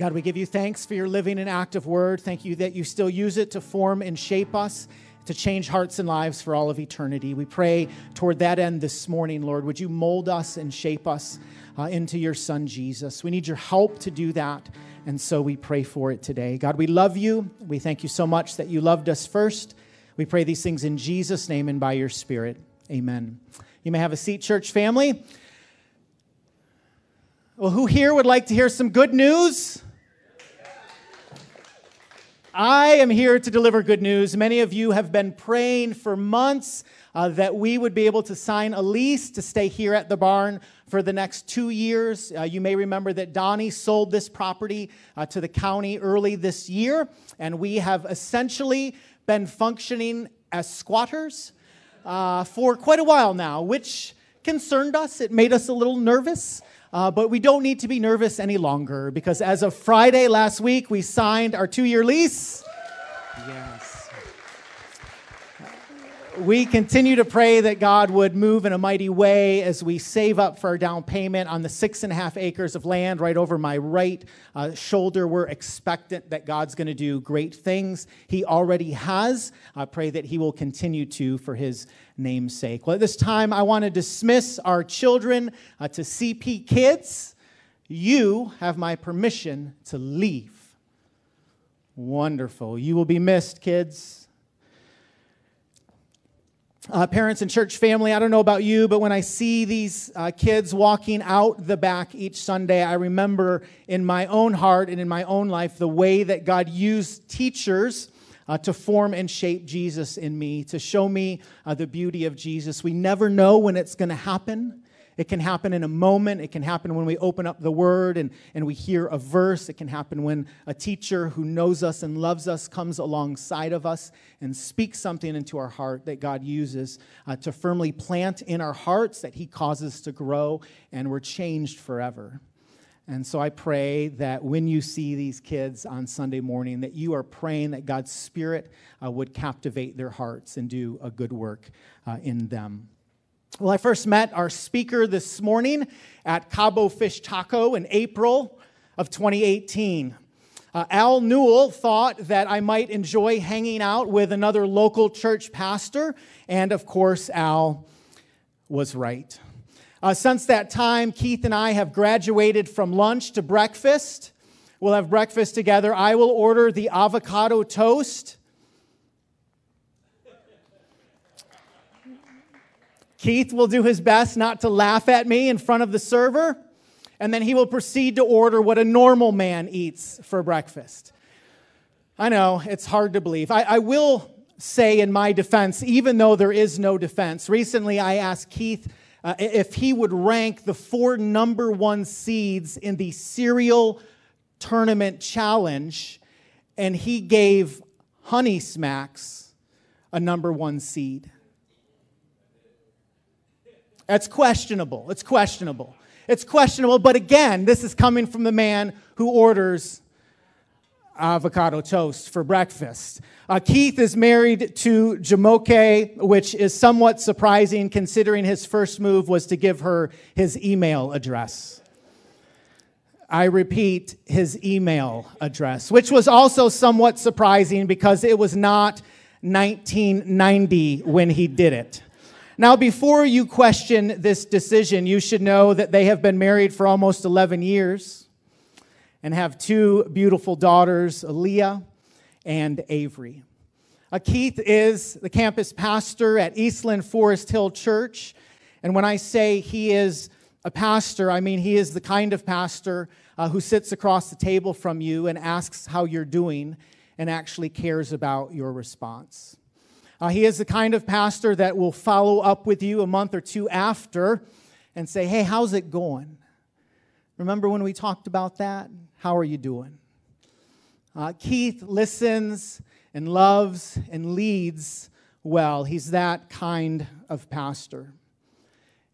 God, we give you thanks for your living and active word. Thank you that you still use it to form and shape us, to change hearts and lives for all of eternity. We pray toward that end this morning, Lord. Would you mold us and shape us uh, into your Son, Jesus? We need your help to do that. And so we pray for it today. God, we love you. We thank you so much that you loved us first. We pray these things in Jesus' name and by your Spirit. Amen. You may have a seat, church family. Well, who here would like to hear some good news? I am here to deliver good news. Many of you have been praying for months uh, that we would be able to sign a lease to stay here at the barn for the next two years. Uh, you may remember that Donnie sold this property uh, to the county early this year, and we have essentially been functioning as squatters uh, for quite a while now, which concerned us. It made us a little nervous. Uh, but we don't need to be nervous any longer because as of Friday last week, we signed our two year lease. Yes. We continue to pray that God would move in a mighty way as we save up for our down payment on the six and a half acres of land right over my right uh, shoulder. We're expectant that God's going to do great things. He already has. I pray that He will continue to for His namesake. Well, at this time, I want to dismiss our children uh, to CP Kids. You have my permission to leave. Wonderful. You will be missed, kids. Uh, parents and church family, I don't know about you, but when I see these uh, kids walking out the back each Sunday, I remember in my own heart and in my own life the way that God used teachers uh, to form and shape Jesus in me, to show me uh, the beauty of Jesus. We never know when it's going to happen. It can happen in a moment. It can happen when we open up the word and, and we hear a verse. It can happen when a teacher who knows us and loves us comes alongside of us and speaks something into our heart that God uses uh, to firmly plant in our hearts, that He causes to grow, and we're changed forever. And so I pray that when you see these kids on Sunday morning, that you are praying that God's Spirit uh, would captivate their hearts and do a good work uh, in them. Well, I first met our speaker this morning at Cabo Fish Taco in April of 2018. Uh, Al Newell thought that I might enjoy hanging out with another local church pastor, and of course, Al was right. Uh, since that time, Keith and I have graduated from lunch to breakfast. We'll have breakfast together. I will order the avocado toast. Keith will do his best not to laugh at me in front of the server, and then he will proceed to order what a normal man eats for breakfast. I know, it's hard to believe. I, I will say in my defense, even though there is no defense, recently I asked Keith uh, if he would rank the four number one seeds in the cereal tournament challenge, and he gave Honey Smacks a number one seed. That's questionable. It's questionable. It's questionable, but again, this is coming from the man who orders avocado toast for breakfast. Uh, Keith is married to Jamoke, which is somewhat surprising considering his first move was to give her his email address. I repeat, his email address, which was also somewhat surprising because it was not 1990 when he did it. Now, before you question this decision, you should know that they have been married for almost 11 years and have two beautiful daughters, Aaliyah and Avery. Uh, Keith is the campus pastor at Eastland Forest Hill Church. And when I say he is a pastor, I mean he is the kind of pastor uh, who sits across the table from you and asks how you're doing and actually cares about your response. Uh, he is the kind of pastor that will follow up with you a month or two after and say, Hey, how's it going? Remember when we talked about that? How are you doing? Uh, Keith listens and loves and leads well. He's that kind of pastor.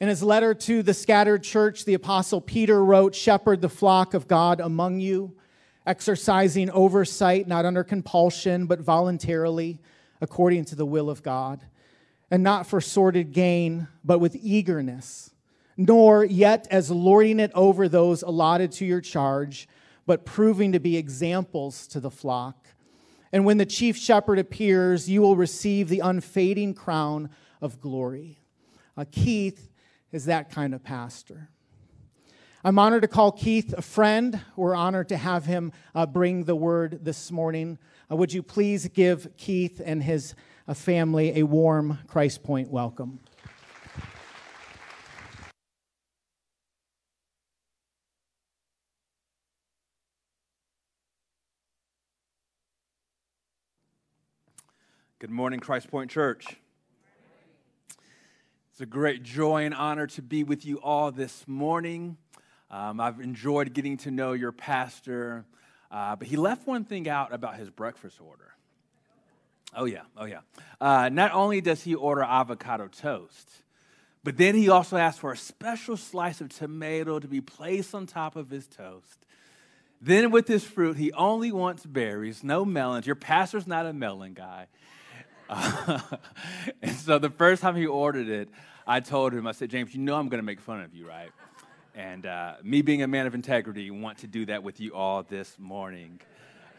In his letter to the scattered church, the apostle Peter wrote, Shepherd the flock of God among you, exercising oversight, not under compulsion, but voluntarily, according to the will of God, and not for sordid gain, but with eagerness, nor yet as lording it over those allotted to your charge but proving to be examples to the flock. And when the chief shepherd appears, you will receive the unfading crown of glory. Uh, Keith is that kind of pastor. I'm honored to call Keith a friend. We're honored to have him uh, bring the word this morning. Uh, would you please give Keith and his uh, family a warm Christ Point welcome? Good morning, Christ Point Church. It's a great joy and honor to be with you all this morning. Um, I've enjoyed getting to know your pastor, uh, but he left one thing out about his breakfast order. Oh, yeah, oh, yeah. Uh, not only does he order avocado toast, but then he also asked for a special slice of tomato to be placed on top of his toast. Then, with his fruit, he only wants berries, no melons. Your pastor's not a melon guy. Uh, and so the first time he ordered it, I told him, I said, James, you know I'm going to make fun of you, right? And uh, me being a man of integrity, want to do that with you all this morning.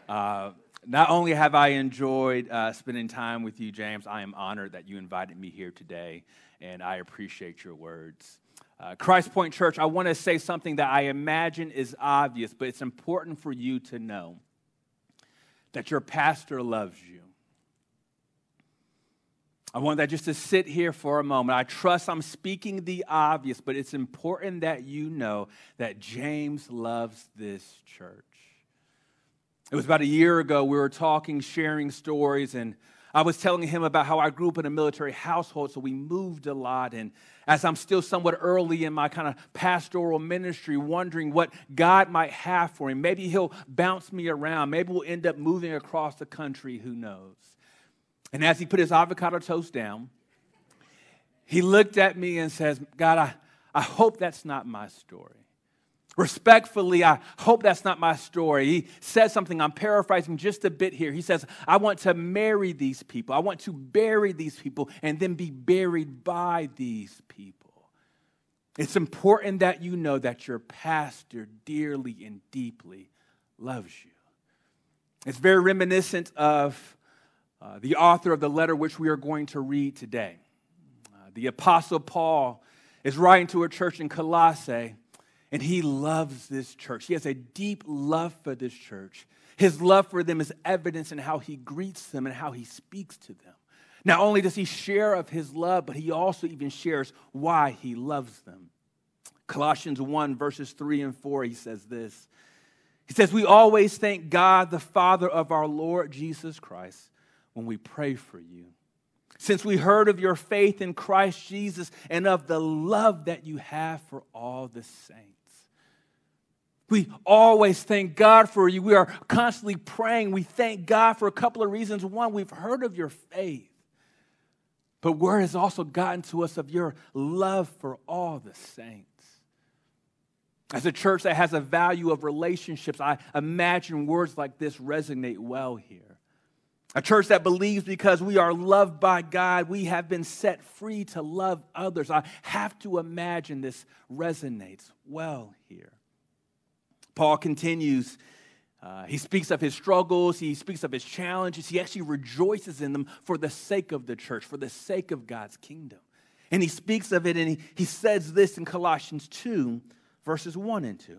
Uh, not only have I enjoyed uh, spending time with you, James, I am honored that you invited me here today, and I appreciate your words. Uh, Christ Point Church, I want to say something that I imagine is obvious, but it's important for you to know that your pastor loves you. I want that just to sit here for a moment. I trust I'm speaking the obvious, but it's important that you know that James loves this church. It was about a year ago, we were talking, sharing stories, and I was telling him about how I grew up in a military household, so we moved a lot. And as I'm still somewhat early in my kind of pastoral ministry, wondering what God might have for me, maybe He'll bounce me around. Maybe we'll end up moving across the country, who knows? And as he put his avocado toast down, he looked at me and says, God, I, I hope that's not my story. Respectfully, I hope that's not my story. He says something, I'm paraphrasing just a bit here. He says, I want to marry these people. I want to bury these people and then be buried by these people. It's important that you know that your pastor dearly and deeply loves you. It's very reminiscent of uh, the author of the letter which we are going to read today. Uh, the Apostle Paul is writing to a church in Colossae, and he loves this church. He has a deep love for this church. His love for them is evidence in how he greets them and how he speaks to them. Not only does he share of his love, but he also even shares why he loves them. Colossians 1, verses 3 and 4, he says this. He says, We always thank God, the Father of our Lord Jesus Christ when we pray for you. Since we heard of your faith in Christ Jesus and of the love that you have for all the saints. We always thank God for you. We are constantly praying. We thank God for a couple of reasons. One, we've heard of your faith, but word has also gotten to us of your love for all the saints. As a church that has a value of relationships, I imagine words like this resonate well here. A church that believes because we are loved by God, we have been set free to love others. I have to imagine this resonates well here. Paul continues. Uh, he speaks of his struggles, he speaks of his challenges. He actually rejoices in them for the sake of the church, for the sake of God's kingdom. And he speaks of it and he, he says this in Colossians 2, verses 1 and 2.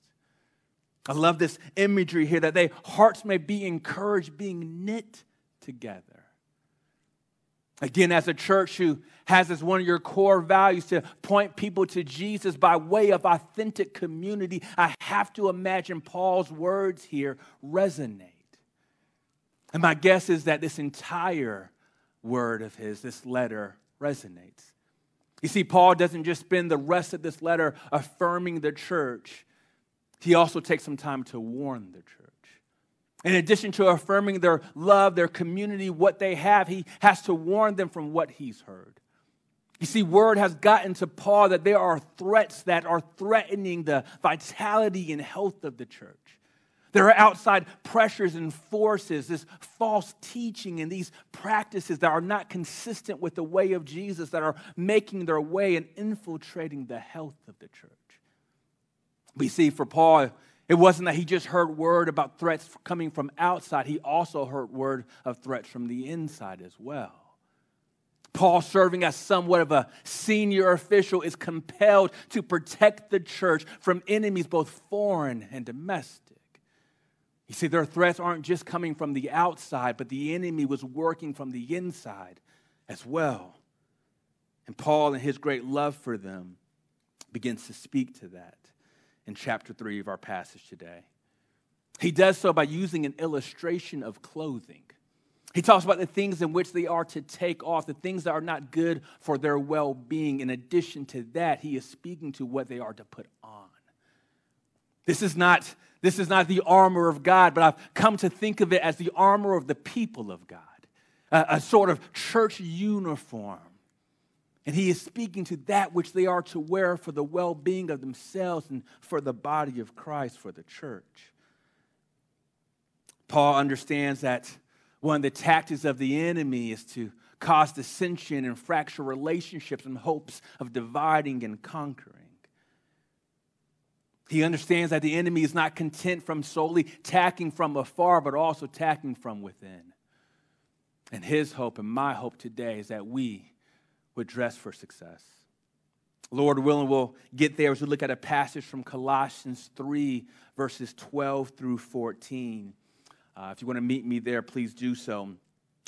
I love this imagery here that their hearts may be encouraged, being knit together. Again, as a church who has as one of your core values to point people to Jesus by way of authentic community, I have to imagine Paul's words here resonate. And my guess is that this entire word of his, this letter, resonates. You see, Paul doesn't just spend the rest of this letter affirming the church, he also takes some time to warn the church. In addition to affirming their love, their community, what they have, he has to warn them from what he's heard. You see, word has gotten to Paul that there are threats that are threatening the vitality and health of the church. There are outside pressures and forces, this false teaching and these practices that are not consistent with the way of Jesus that are making their way and infiltrating the health of the church. We see for Paul, it wasn't that he just heard word about threats coming from outside, he also heard word of threats from the inside as well. Paul, serving as somewhat of a senior official, is compelled to protect the church from enemies both foreign and domestic. You see, their threats aren't just coming from the outside, but the enemy was working from the inside as well. And Paul, in his great love for them, begins to speak to that in chapter 3 of our passage today. He does so by using an illustration of clothing. He talks about the things in which they are to take off, the things that are not good for their well being. In addition to that, he is speaking to what they are to put on. This is not, this is not the armor of God, but I've come to think of it as the armor of the people of God, a, a sort of church uniform. And he is speaking to that which they are to wear for the well being of themselves and for the body of Christ, for the church. Paul understands that one of the tactics of the enemy is to cause dissension and fracture relationships in hopes of dividing and conquering. He understands that the enemy is not content from solely attacking from afar, but also attacking from within. And his hope and my hope today is that we would dress for success. Lord willing, we'll get there as we look at a passage from Colossians 3, verses 12 through 14. Uh, if you want to meet me there, please do so.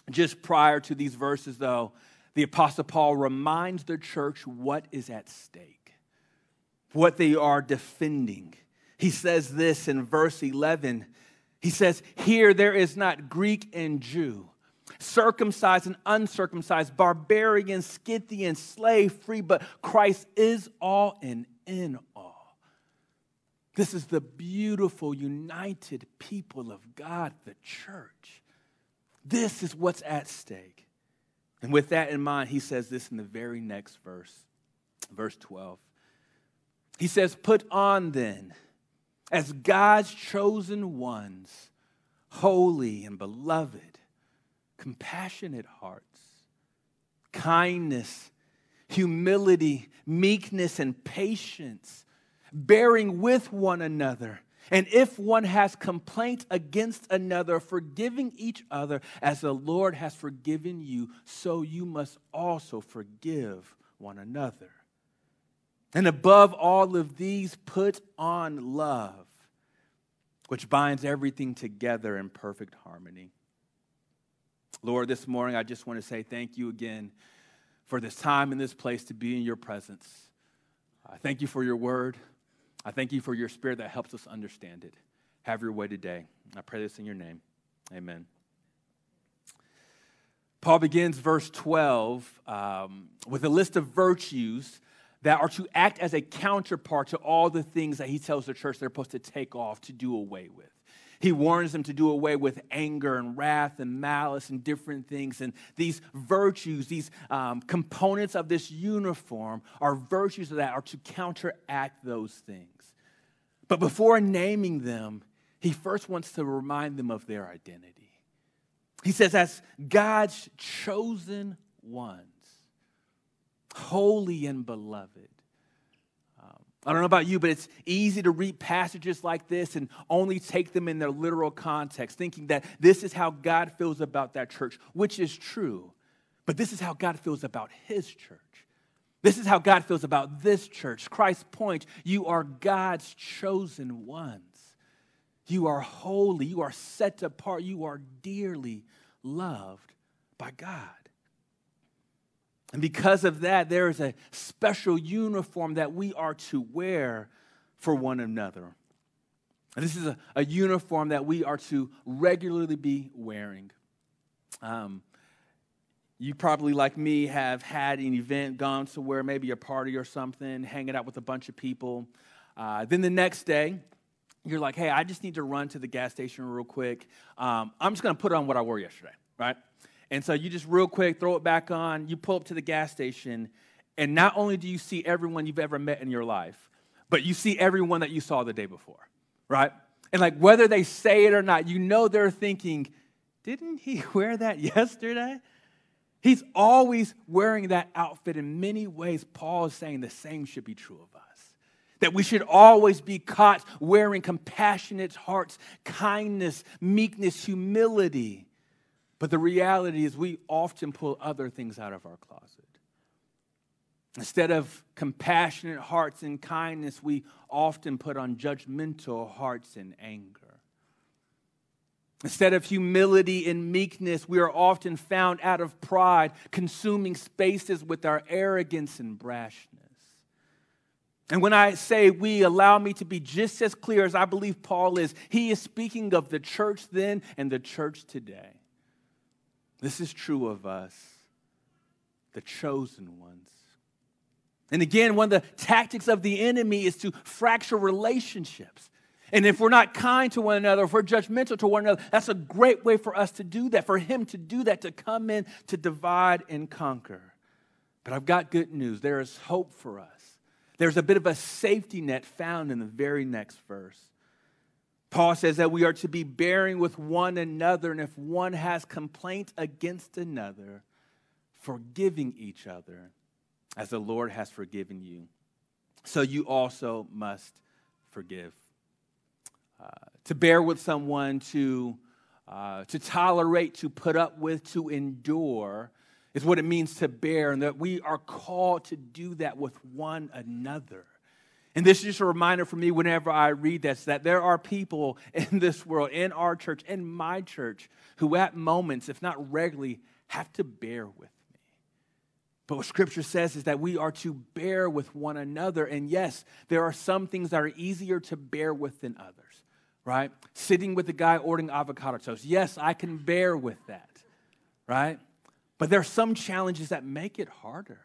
Just prior to these verses, though, the Apostle Paul reminds the church what is at stake what they are defending. He says this in verse 11. He says, Here there is not Greek and Jew, circumcised and uncircumcised, barbarian, Scythian, slave, free, but Christ is all and in all. This is the beautiful, united people of God, the church. This is what's at stake. And with that in mind, he says this in the very next verse, verse 12. He says, Put on then, as God's chosen ones, holy and beloved, compassionate hearts, kindness, humility, meekness, and patience, bearing with one another. And if one has complaint against another, forgiving each other as the Lord has forgiven you, so you must also forgive one another. And above all of these, put on love, which binds everything together in perfect harmony. Lord, this morning I just want to say thank you again for this time in this place to be in your presence. I thank you for your word. I thank you for your spirit that helps us understand it. Have your way today. I pray this in your name. Amen. Paul begins verse 12 um, with a list of virtues that are to act as a counterpart to all the things that he tells the church they're supposed to take off, to do away with. He warns them to do away with anger and wrath and malice and different things. And these virtues, these um, components of this uniform, are virtues that are to counteract those things. But before naming them, he first wants to remind them of their identity. He says, as God's chosen ones holy and beloved. I don't know about you, but it's easy to read passages like this and only take them in their literal context, thinking that this is how God feels about that church, which is true. But this is how God feels about his church. This is how God feels about this church. Christ's point you are God's chosen ones. You are holy. You are set apart. You are dearly loved by God. And because of that, there is a special uniform that we are to wear for one another. And this is a, a uniform that we are to regularly be wearing. Um, you probably, like me, have had an event, gone somewhere, maybe a party or something, hanging out with a bunch of people. Uh, then the next day, you're like, hey, I just need to run to the gas station real quick. Um, I'm just going to put on what I wore yesterday, right? And so you just real quick throw it back on. You pull up to the gas station, and not only do you see everyone you've ever met in your life, but you see everyone that you saw the day before, right? And like whether they say it or not, you know they're thinking, didn't he wear that yesterday? He's always wearing that outfit. In many ways, Paul is saying the same should be true of us. That we should always be caught wearing compassionate hearts, kindness, meekness, humility. But the reality is, we often pull other things out of our closet. Instead of compassionate hearts and kindness, we often put on judgmental hearts and anger. Instead of humility and meekness, we are often found out of pride, consuming spaces with our arrogance and brashness. And when I say we, allow me to be just as clear as I believe Paul is. He is speaking of the church then and the church today. This is true of us, the chosen ones. And again, one of the tactics of the enemy is to fracture relationships. And if we're not kind to one another, if we're judgmental to one another, that's a great way for us to do that, for him to do that, to come in to divide and conquer. But I've got good news. There is hope for us. There's a bit of a safety net found in the very next verse. Paul says that we are to be bearing with one another, and if one has complaint against another, forgiving each other as the Lord has forgiven you. So you also must forgive. Uh, to bear with someone, to, uh, to tolerate, to put up with, to endure is what it means to bear, and that we are called to do that with one another. And this is just a reminder for me whenever I read this that there are people in this world, in our church, in my church, who at moments, if not regularly, have to bear with me. but what scripture says is that we are to bear with one another. And yes, there are some things that are easier to bear with than others, right? Sitting with the guy ordering avocado toast. Yes, I can bear with that, right? But there are some challenges that make it harder.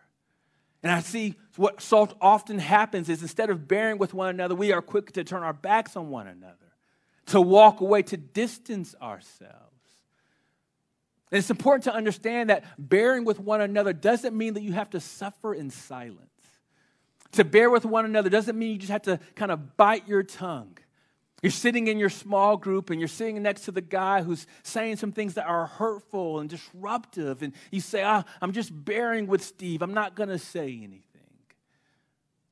And I see what often happens is instead of bearing with one another, we are quick to turn our backs on one another, to walk away, to distance ourselves. And it's important to understand that bearing with one another doesn't mean that you have to suffer in silence. To bear with one another doesn't mean you just have to kind of bite your tongue. You're sitting in your small group and you're sitting next to the guy who's saying some things that are hurtful and disruptive, and you say, oh, I'm just bearing with Steve. I'm not going to say anything.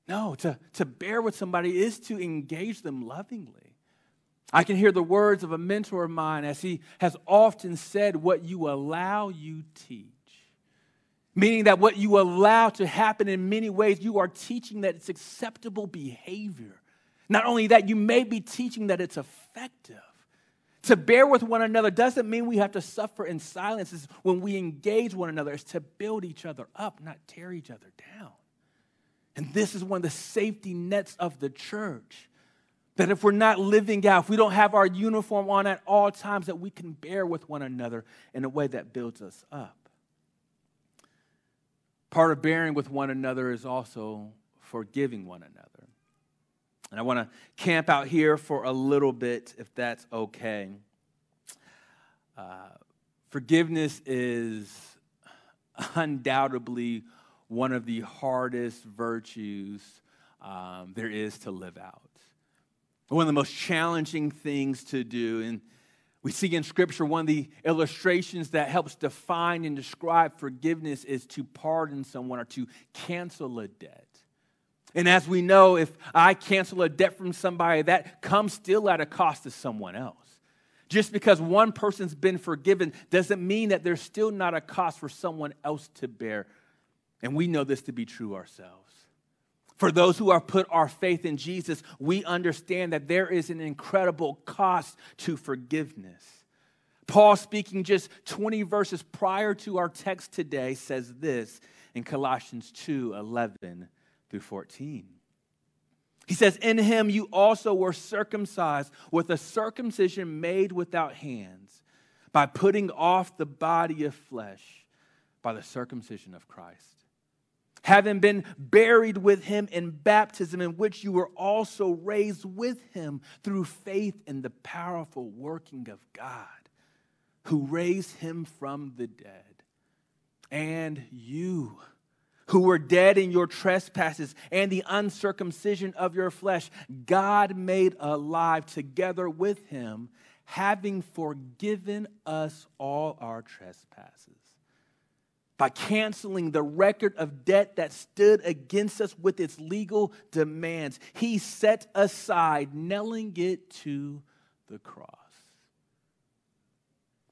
No, to, to bear with somebody is to engage them lovingly. I can hear the words of a mentor of mine as he has often said, What you allow, you teach. Meaning that what you allow to happen in many ways, you are teaching that it's acceptable behavior. Not only that, you may be teaching that it's effective. To bear with one another doesn't mean we have to suffer in silence. It's when we engage one another, it's to build each other up, not tear each other down. And this is one of the safety nets of the church that if we're not living out, if we don't have our uniform on at all times, that we can bear with one another in a way that builds us up. Part of bearing with one another is also forgiving one another. And I want to camp out here for a little bit, if that's okay. Uh, forgiveness is undoubtedly one of the hardest virtues um, there is to live out one of the most challenging things to do. And we see in Scripture one of the illustrations that helps define and describe forgiveness is to pardon someone or to cancel a debt. And as we know, if I cancel a debt from somebody, that comes still at a cost to someone else. Just because one person's been forgiven doesn't mean that there's still not a cost for someone else to bear. And we know this to be true ourselves. For those who have put our faith in Jesus, we understand that there is an incredible cost to forgiveness. Paul, speaking just 20 verses prior to our text today, says this in Colossians 2 11 through 14. He says, In him you also were circumcised with a circumcision made without hands, by putting off the body of flesh by the circumcision of Christ having been buried with him in baptism, in which you were also raised with him through faith in the powerful working of God, who raised him from the dead. And you, who were dead in your trespasses and the uncircumcision of your flesh, God made alive together with him, having forgiven us all our trespasses by canceling the record of debt that stood against us with its legal demands. He set aside, nailing it to the cross.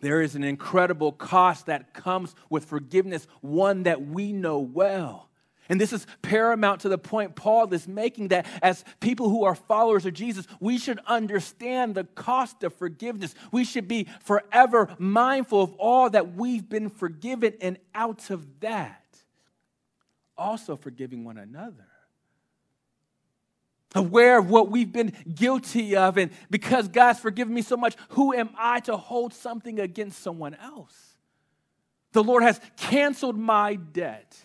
There is an incredible cost that comes with forgiveness, one that we know well. And this is paramount to the point Paul is making that as people who are followers of Jesus, we should understand the cost of forgiveness. We should be forever mindful of all that we've been forgiven, and out of that, also forgiving one another. Aware of what we've been guilty of, and because God's forgiven me so much, who am I to hold something against someone else? The Lord has canceled my debt.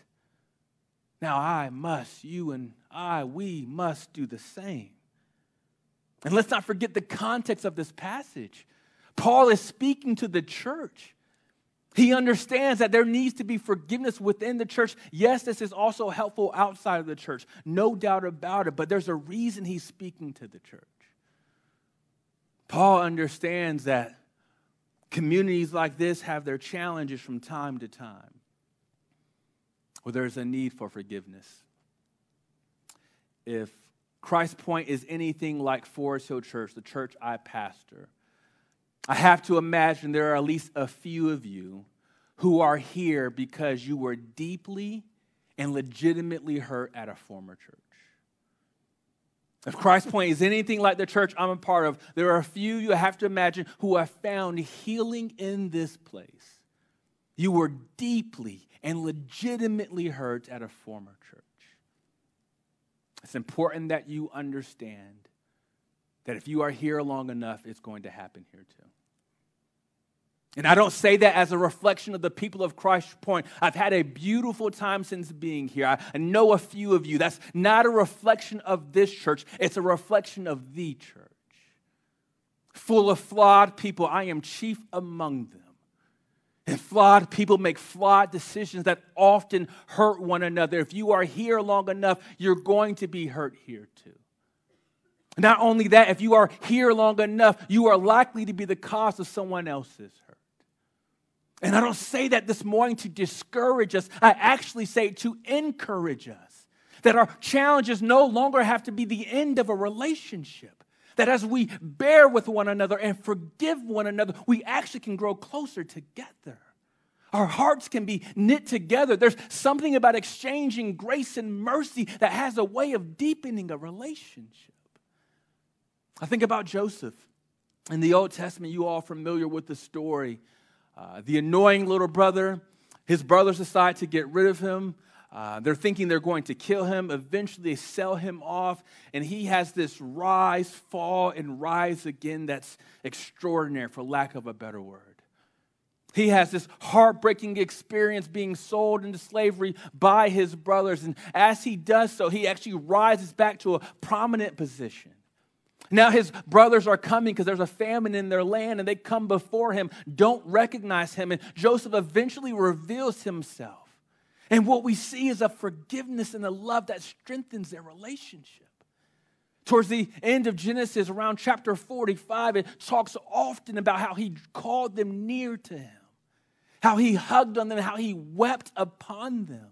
Now I must, you and I, we must do the same. And let's not forget the context of this passage. Paul is speaking to the church. He understands that there needs to be forgiveness within the church. Yes, this is also helpful outside of the church, no doubt about it, but there's a reason he's speaking to the church. Paul understands that communities like this have their challenges from time to time where there's a need for forgiveness. If Christ's Point is anything like Forest Hill Church, the church I pastor, I have to imagine there are at least a few of you who are here because you were deeply and legitimately hurt at a former church. If Christ Point is anything like the church I'm a part of, there are a few you have to imagine who have found healing in this place. You were deeply and legitimately hurt at a former church. It's important that you understand that if you are here long enough, it's going to happen here too. And I don't say that as a reflection of the people of Christ Point. I've had a beautiful time since being here. I know a few of you. That's not a reflection of this church, it's a reflection of the church. Full of flawed people, I am chief among them. And flawed people make flawed decisions that often hurt one another. If you are here long enough, you're going to be hurt here too. Not only that, if you are here long enough, you are likely to be the cause of someone else's hurt. And I don't say that this morning to discourage us, I actually say it to encourage us that our challenges no longer have to be the end of a relationship that as we bear with one another and forgive one another, we actually can grow closer together. Our hearts can be knit together. There's something about exchanging grace and mercy that has a way of deepening a relationship. I think about Joseph. In the Old Testament, you all are familiar with the story. Uh, the annoying little brother, his brothers decide to get rid of him. Uh, they're thinking they're going to kill him. Eventually, sell him off, and he has this rise, fall, and rise again that's extraordinary, for lack of a better word. He has this heartbreaking experience being sold into slavery by his brothers, and as he does so, he actually rises back to a prominent position. Now his brothers are coming because there's a famine in their land, and they come before him, don't recognize him, and Joseph eventually reveals himself. And what we see is a forgiveness and a love that strengthens their relationship. Towards the end of Genesis, around chapter 45, it talks often about how he called them near to him, how he hugged on them, how he wept upon them.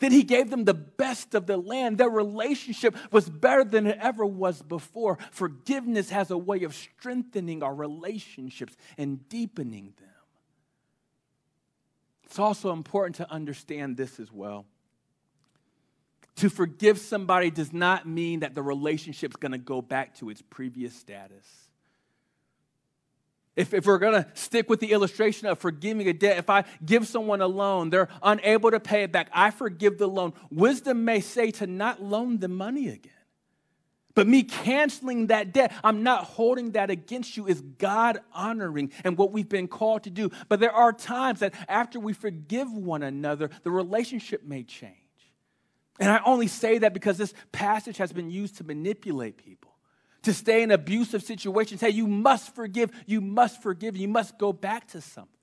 Then he gave them the best of the land. Their relationship was better than it ever was before. Forgiveness has a way of strengthening our relationships and deepening them. It's also important to understand this as well. To forgive somebody does not mean that the relationship's going to go back to its previous status. If, if we're going to stick with the illustration of forgiving a debt, if I give someone a loan, they're unable to pay it back, I forgive the loan. Wisdom may say to not loan the money again. But me canceling that debt, I'm not holding that against you, is God honoring and what we've been called to do. But there are times that after we forgive one another, the relationship may change. And I only say that because this passage has been used to manipulate people, to stay in abusive situations. Hey, you must forgive, you must forgive, you must go back to something.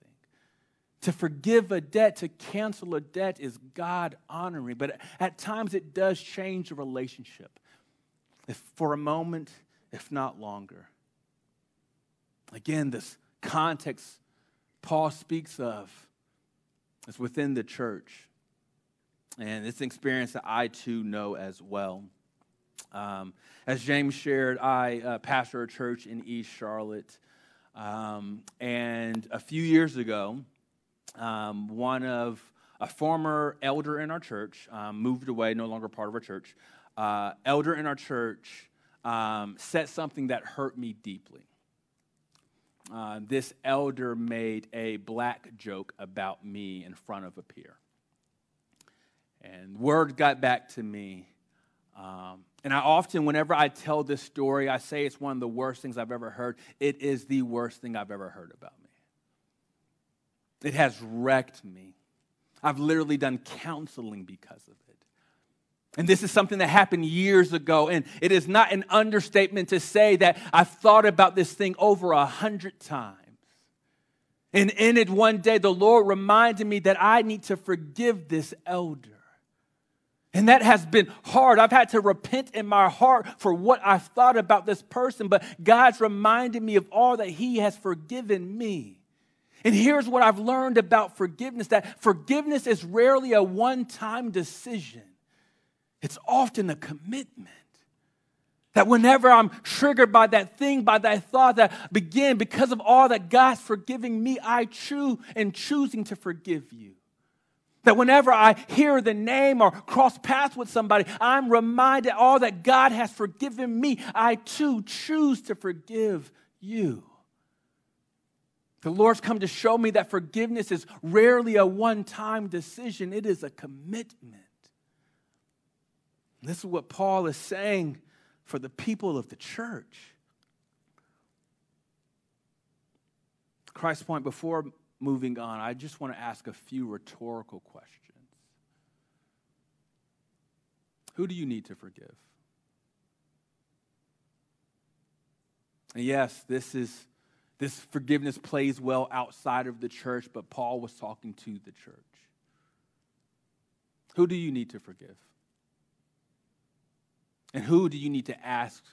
To forgive a debt, to cancel a debt is God honoring. But at times it does change a relationship, if for a moment, if not longer. Again, this context Paul speaks of is within the church. And it's an experience that I too know as well. Um, as James shared, I uh, pastor a church in East Charlotte. Um, and a few years ago, um, one of a former elder in our church um, moved away, no longer part of our church. Uh, elder in our church um, said something that hurt me deeply. Uh, this elder made a black joke about me in front of a peer. And word got back to me. Um, and I often, whenever I tell this story, I say it's one of the worst things I've ever heard. It is the worst thing I've ever heard about me. It has wrecked me. I've literally done counseling because of it. And this is something that happened years ago. And it is not an understatement to say that I've thought about this thing over a hundred times. And in it one day, the Lord reminded me that I need to forgive this elder. And that has been hard. I've had to repent in my heart for what I've thought about this person, but God's reminded me of all that He has forgiven me. And here's what I've learned about forgiveness that forgiveness is rarely a one time decision, it's often a commitment. That whenever I'm triggered by that thing, by that thought that begin because of all that God's forgiving me, I choose and choosing to forgive you. That whenever I hear the name or cross paths with somebody, I'm reminded all that God has forgiven me. I too choose to forgive you. The Lord's come to show me that forgiveness is rarely a one time decision, it is a commitment. This is what Paul is saying for the people of the church. Christ's point, before moving on, I just want to ask a few rhetorical questions. Who do you need to forgive? And yes, this is this forgiveness plays well outside of the church, but Paul was talking to the church. Who do you need to forgive? And who do you need to ask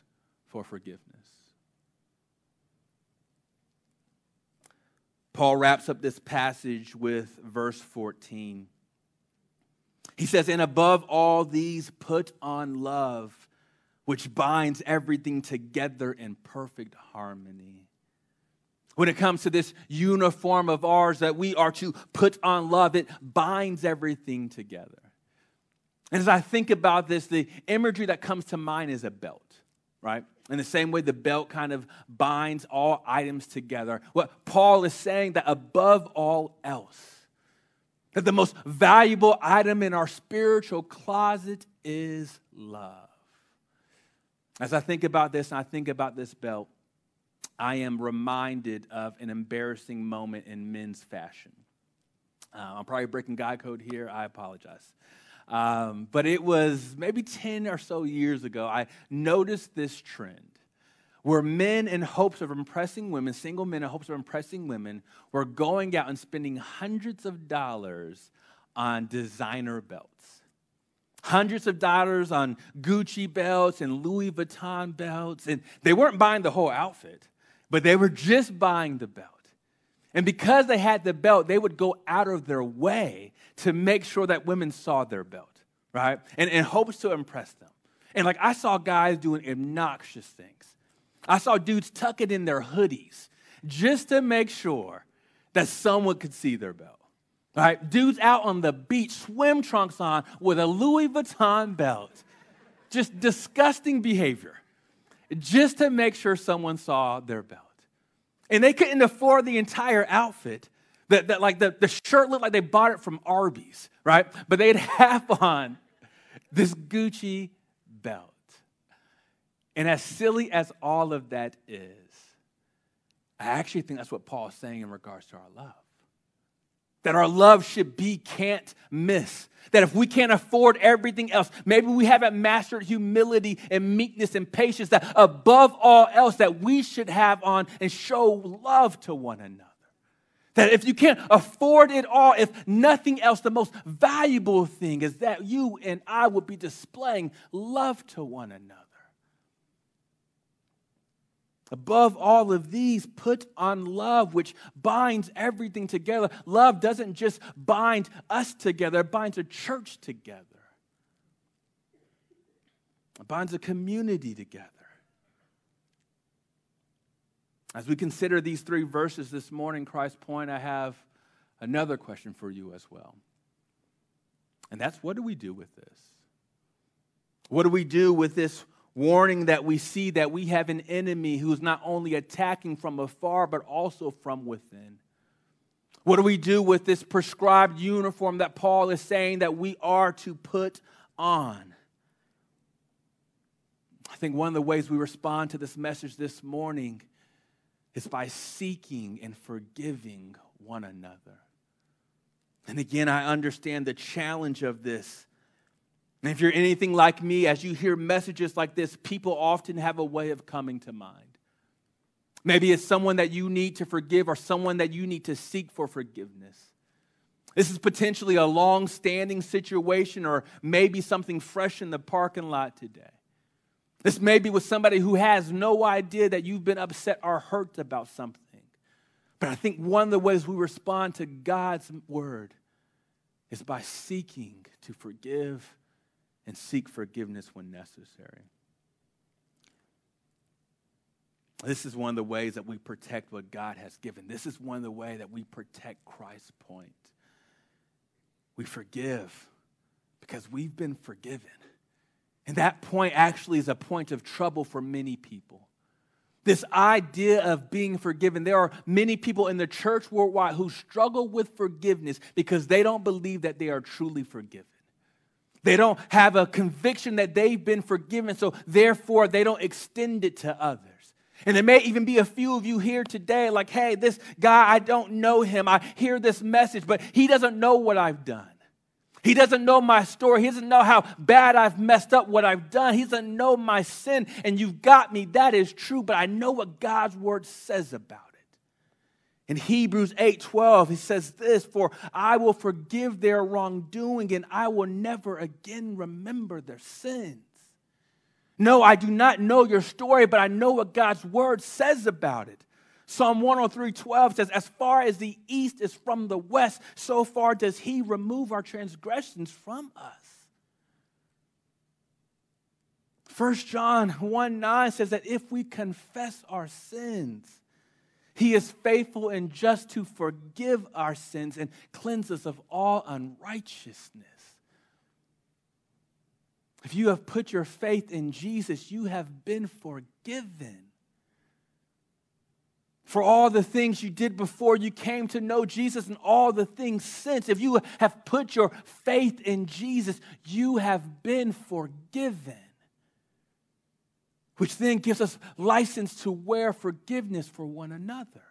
for forgiveness? Paul wraps up this passage with verse 14. He says, And above all these, put on love, which binds everything together in perfect harmony. When it comes to this uniform of ours that we are to put on love, it binds everything together. And as I think about this, the imagery that comes to mind is a belt, right? In the same way, the belt kind of binds all items together. What Paul is saying that above all else, that the most valuable item in our spiritual closet is love. As I think about this and I think about this belt, I am reminded of an embarrassing moment in men's fashion. Uh, I'm probably breaking guy code here. I apologize. Um, but it was maybe 10 or so years ago, I noticed this trend where men, in hopes of impressing women, single men in hopes of impressing women, were going out and spending hundreds of dollars on designer belts. Hundreds of dollars on Gucci belts and Louis Vuitton belts. And they weren't buying the whole outfit but they were just buying the belt. And because they had the belt, they would go out of their way to make sure that women saw their belt, right? And in hopes to impress them. And like I saw guys doing obnoxious things. I saw dudes tuck it in their hoodies just to make sure that someone could see their belt. Right? Dudes out on the beach, swim trunks on with a Louis Vuitton belt. Just disgusting behavior. Just to make sure someone saw their belt. And they couldn't afford the entire outfit. That, that like the, the shirt looked like they bought it from Arby's, right? But they'd have on this Gucci belt. And as silly as all of that is, I actually think that's what Paul's saying in regards to our love. That our love should be can't miss. That if we can't afford everything else, maybe we haven't mastered humility and meekness and patience, that above all else, that we should have on and show love to one another. That if you can't afford it all, if nothing else, the most valuable thing is that you and I would be displaying love to one another. Above all of these, put on love, which binds everything together. Love doesn't just bind us together, it binds a church together, it binds a community together. As we consider these three verses this morning, Christ Point, I have another question for you as well. And that's what do we do with this? What do we do with this warning that we see that we have an enemy who's not only attacking from afar, but also from within? What do we do with this prescribed uniform that Paul is saying that we are to put on? I think one of the ways we respond to this message this morning is by seeking and forgiving one another. And again, I understand the challenge of this. And if you're anything like me, as you hear messages like this, people often have a way of coming to mind. Maybe it's someone that you need to forgive or someone that you need to seek for forgiveness. This is potentially a long standing situation or maybe something fresh in the parking lot today. This may be with somebody who has no idea that you've been upset or hurt about something. But I think one of the ways we respond to God's word is by seeking to forgive and seek forgiveness when necessary. This is one of the ways that we protect what God has given. This is one of the ways that we protect Christ Point. We forgive because we've been forgiven. And that point actually is a point of trouble for many people. This idea of being forgiven. There are many people in the church worldwide who struggle with forgiveness because they don't believe that they are truly forgiven. They don't have a conviction that they've been forgiven, so therefore they don't extend it to others. And there may even be a few of you here today, like, hey, this guy, I don't know him. I hear this message, but he doesn't know what I've done. He doesn't know my story. He doesn't know how bad I've messed up, what I've done. He doesn't know my sin. And you've got me. That is true, but I know what God's word says about it. In Hebrews 8 12, he says this For I will forgive their wrongdoing, and I will never again remember their sins. No, I do not know your story, but I know what God's word says about it. Psalm 103 12 says, As far as the east is from the west, so far does he remove our transgressions from us. 1 John 1 9 says that if we confess our sins, he is faithful and just to forgive our sins and cleanse us of all unrighteousness. If you have put your faith in Jesus, you have been forgiven for all the things you did before you came to know Jesus and all the things since. If you have put your faith in Jesus, you have been forgiven. Which then gives us license to wear forgiveness for one another.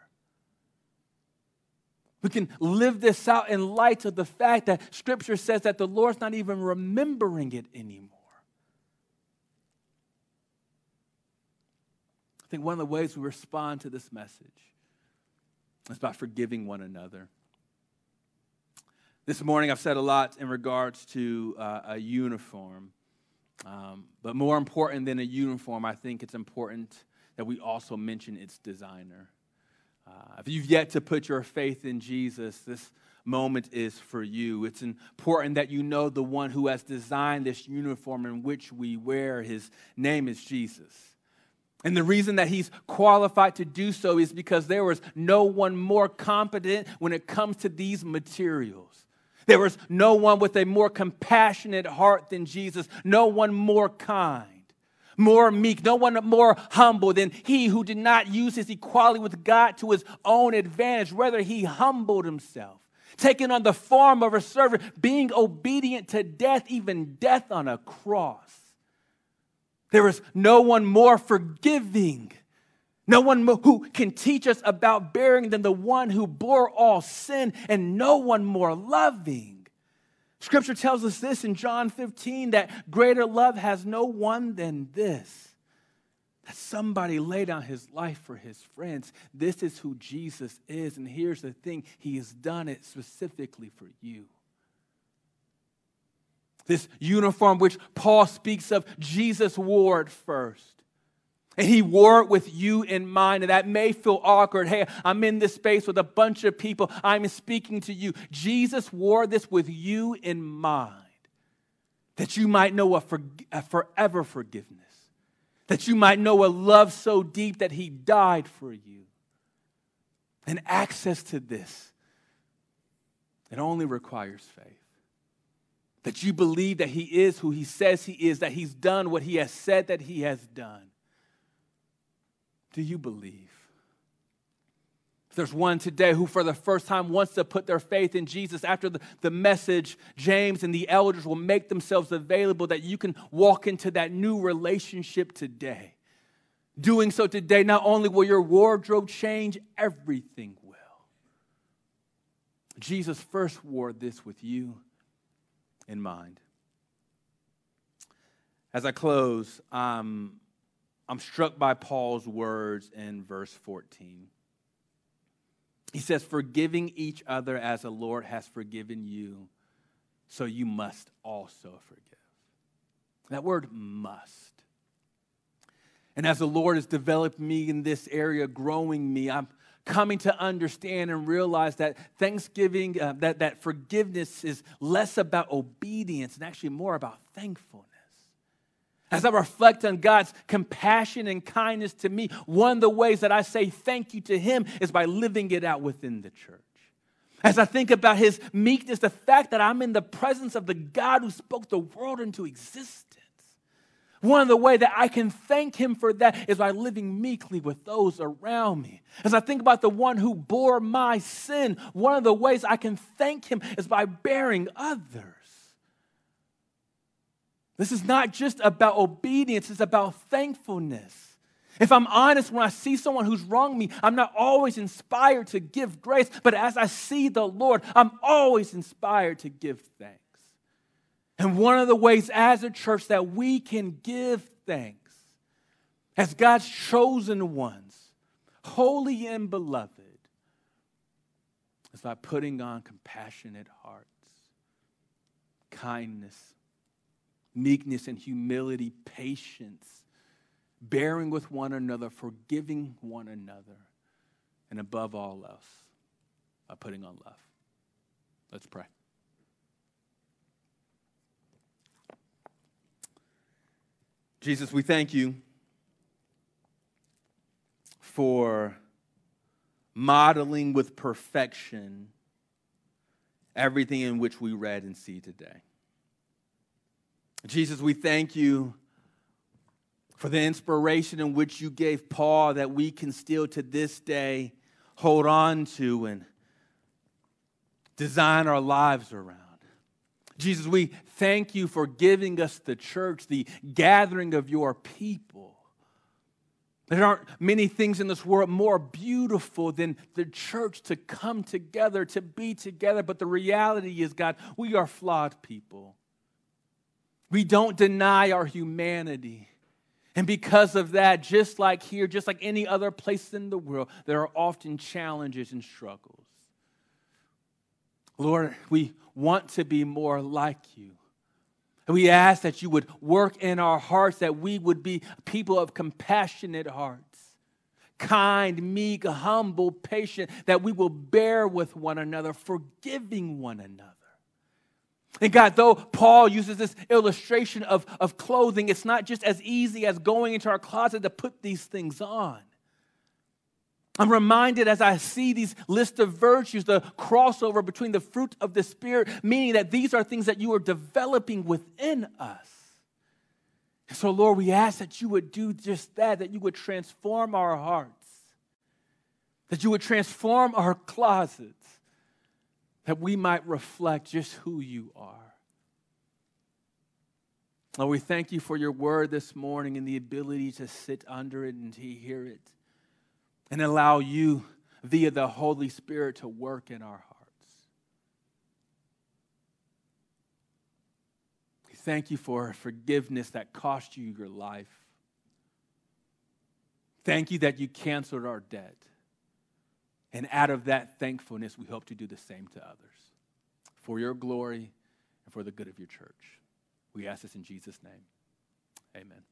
We can live this out in light of the fact that Scripture says that the Lord's not even remembering it anymore. I think one of the ways we respond to this message is by forgiving one another. This morning, I've said a lot in regards to uh, a uniform. Um, but more important than a uniform, I think it's important that we also mention its designer. Uh, if you've yet to put your faith in Jesus, this moment is for you. It's important that you know the one who has designed this uniform in which we wear. His name is Jesus. And the reason that he's qualified to do so is because there was no one more competent when it comes to these materials. There was no one with a more compassionate heart than Jesus, no one more kind, more meek, no one more humble than he who did not use his equality with God to his own advantage. Rather, he humbled himself, taking on the form of a servant, being obedient to death, even death on a cross. There is no one more forgiving No one who can teach us about bearing than the one who bore all sin, and no one more loving. Scripture tells us this in John 15 that greater love has no one than this that somebody laid down his life for his friends. This is who Jesus is. And here's the thing He has done it specifically for you. This uniform, which Paul speaks of, Jesus wore it first. And he wore it with you in mind. And that may feel awkward. Hey, I'm in this space with a bunch of people. I'm speaking to you. Jesus wore this with you in mind that you might know a, for, a forever forgiveness, that you might know a love so deep that he died for you. And access to this, it only requires faith that you believe that He is who He says He is, that He's done what He has said that He has done. Do you believe? If there's one today who, for the first time, wants to put their faith in Jesus after the, the message, James and the elders will make themselves available that you can walk into that new relationship today. Doing so today, not only will your wardrobe change, everything will. Jesus first wore this with you in mind. As I close, um, I'm struck by Paul's words in verse 14. He says, Forgiving each other as the Lord has forgiven you, so you must also forgive. That word must. And as the Lord has developed me in this area, growing me, I'm coming to understand and realize that thanksgiving, uh, that, that forgiveness is less about obedience and actually more about thankfulness. As I reflect on God's compassion and kindness to me, one of the ways that I say thank you to Him is by living it out within the church. As I think about His meekness, the fact that I'm in the presence of the God who spoke the world into existence one of the ways that I can thank him for that is by living meekly with those around me. As I think about the one who bore my sin, one of the ways I can thank him is by bearing others. This is not just about obedience, it's about thankfulness. If I'm honest, when I see someone who's wronged me, I'm not always inspired to give grace, but as I see the Lord, I'm always inspired to give thanks. And one of the ways as a church that we can give thanks as God's chosen ones, holy and beloved, is by putting on compassionate hearts, kindness, meekness and humility, patience, bearing with one another, forgiving one another, and above all else, by putting on love. Let's pray. Jesus, we thank you for modeling with perfection everything in which we read and see today. Jesus, we thank you for the inspiration in which you gave Paul that we can still to this day hold on to and design our lives around. Jesus, we thank you for giving us the church, the gathering of your people. There aren't many things in this world more beautiful than the church to come together, to be together. But the reality is, God, we are flawed people. We don't deny our humanity. And because of that, just like here, just like any other place in the world, there are often challenges and struggles. Lord, we want to be more like you. And we ask that you would work in our hearts, that we would be people of compassionate hearts, kind, meek, humble, patient, that we will bear with one another, forgiving one another. And God, though Paul uses this illustration of, of clothing, it's not just as easy as going into our closet to put these things on. I'm reminded as I see these list of virtues, the crossover between the fruit of the Spirit, meaning that these are things that you are developing within us. And so, Lord, we ask that you would do just that, that you would transform our hearts, that you would transform our closets, that we might reflect just who you are. Lord, we thank you for your word this morning and the ability to sit under it and to hear it. and allow you via the Holy Spirit to work in our hearts. We thank you for forgiveness that cost you your life. Thank you that you canceled our debt. And out of that thankfulness, we hope to do the same to others for your glory and for the good of your church. We ask this in Jesus' name. Amen.